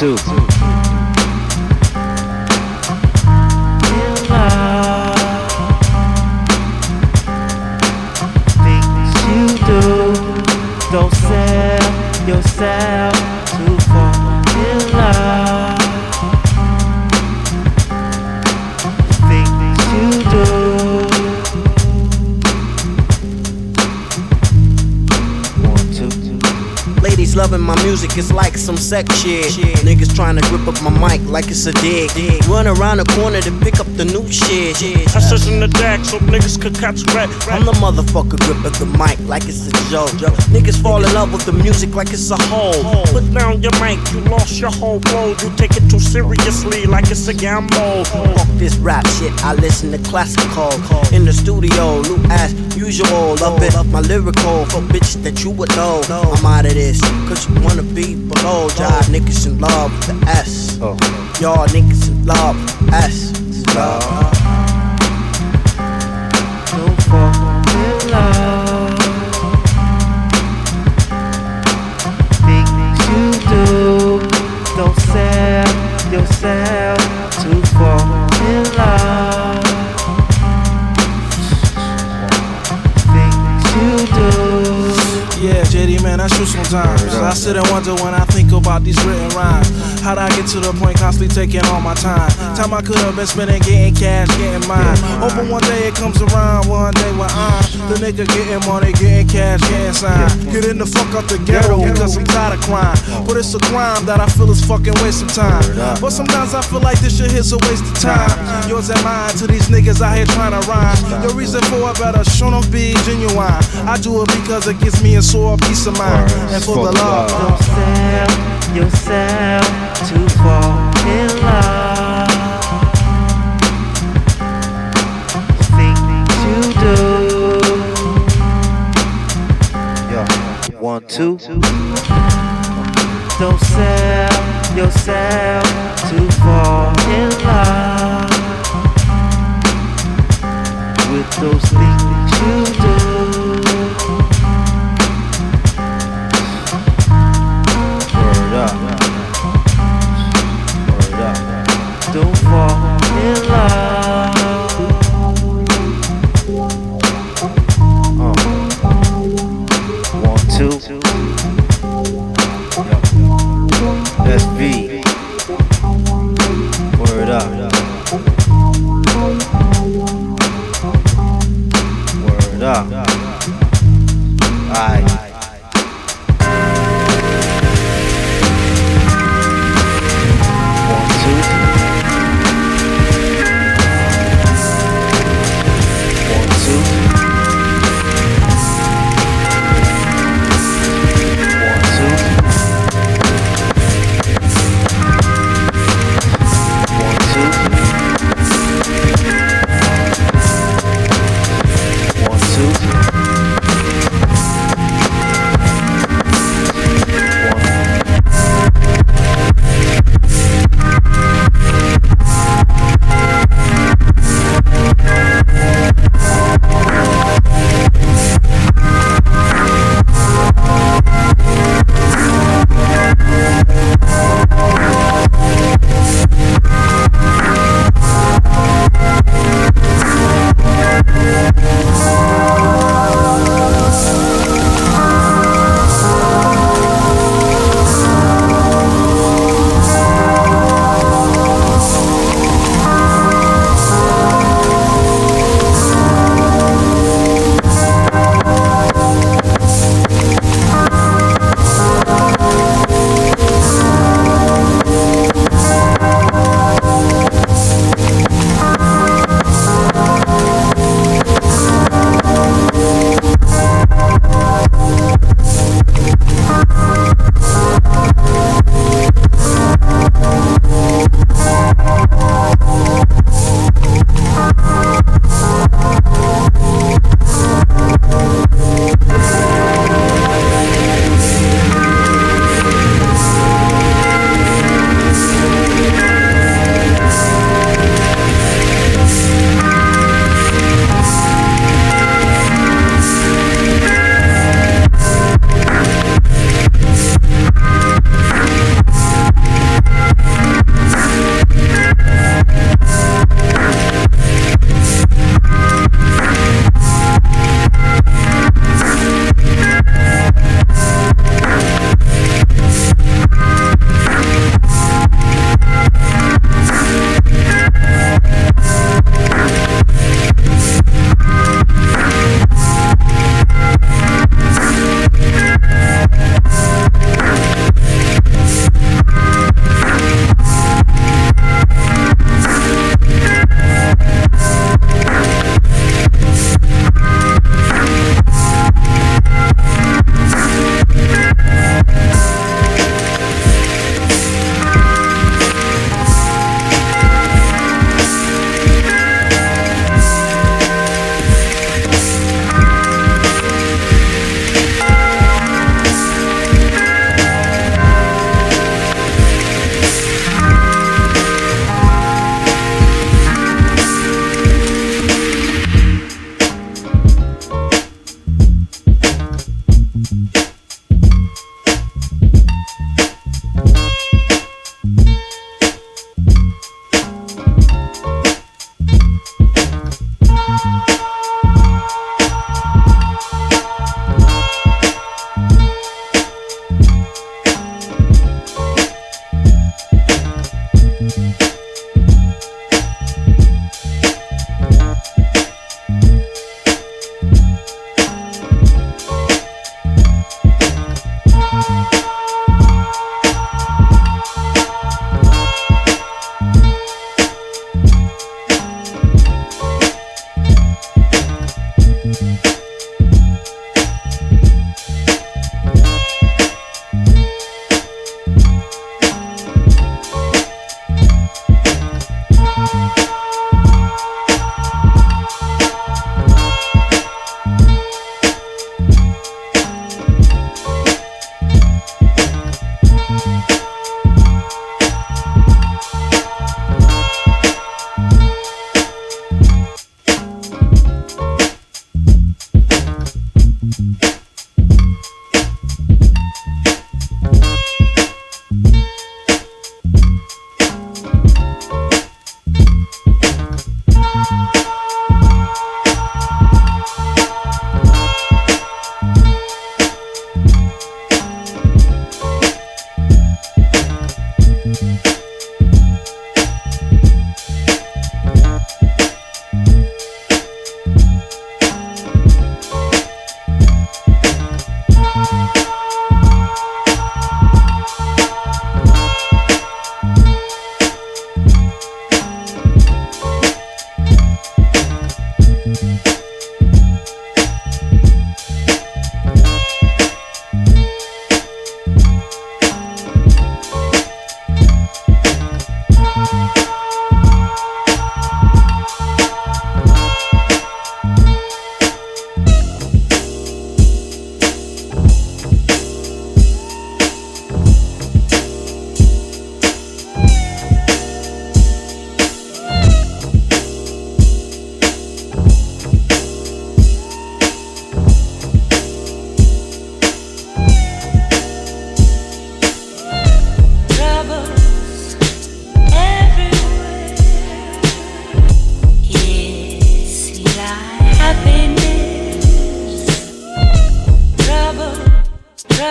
One, music, is like some sex shit. Niggas trying to grip up my mic like it's a dick. Run around the corner to pick up the new shit. I says in the deck so niggas could catch red. I'm the motherfucker gripping the mic like it's a joke. Niggas fall in love with the music like it's a hole. Put down your mic, you lost your whole road. You take it too seriously like it's a gamble. Fuck this rap shit, I listen to classical. In the studio, new as usual. Love it, my lyrical for bitches that you would know. I'm out of this, cause you wanna be below. Y'all niggas in love with the S. Y'all niggas in love with S. Love. Don't fall I sit and wonder when I think about these written rhymes. How'd I get to the point constantly taking all my time? Time I could have been spending getting cash, getting mine. Hoping one day it comes around, one day when I'm the nigga getting money, getting cash, getting sign. Get in the fuck out the ghetto because I'm tired of crime. But it's a crime that I feel is fucking waste of time. But sometimes I feel like this shit is a waste of time. Yours and mine to these niggas out here trying to rhyme. Your reason for it better show no be genuine. I do it because it gives me a sore peace of mind. And for the love. Yourself to fall in love. Things you do. Yeah. One, two. Don't sell yourself to fall in love with those things you do.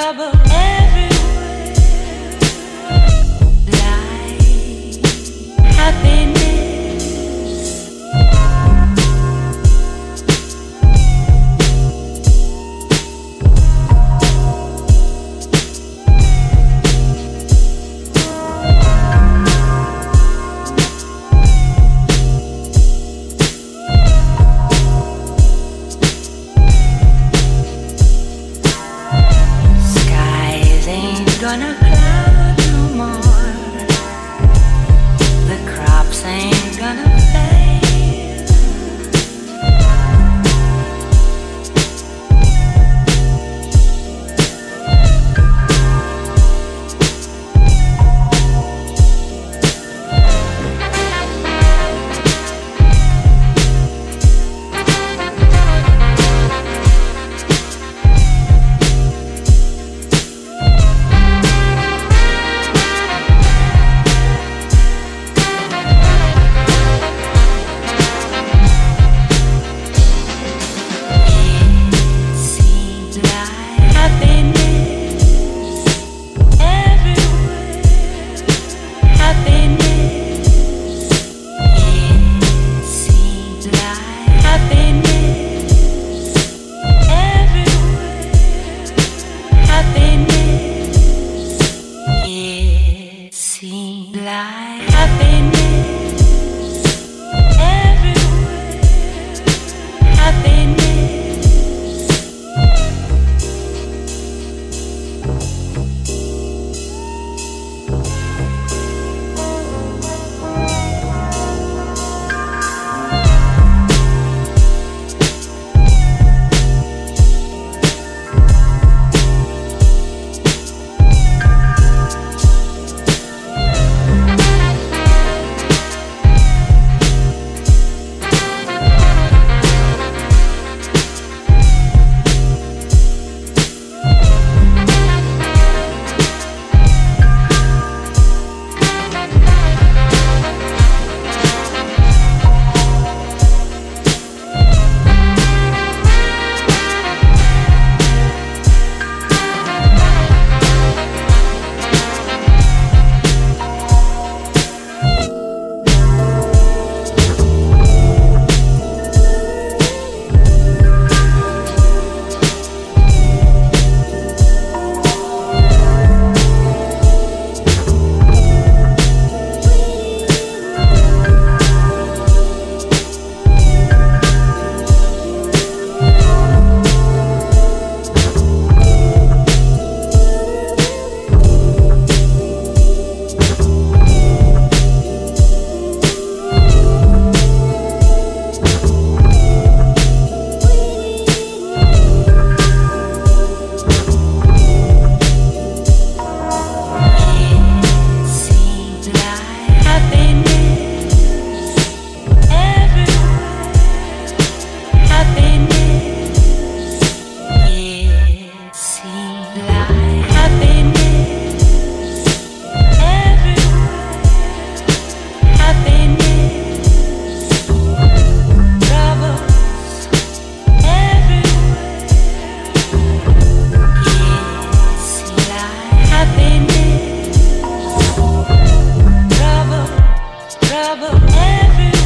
Trouble everywhere. every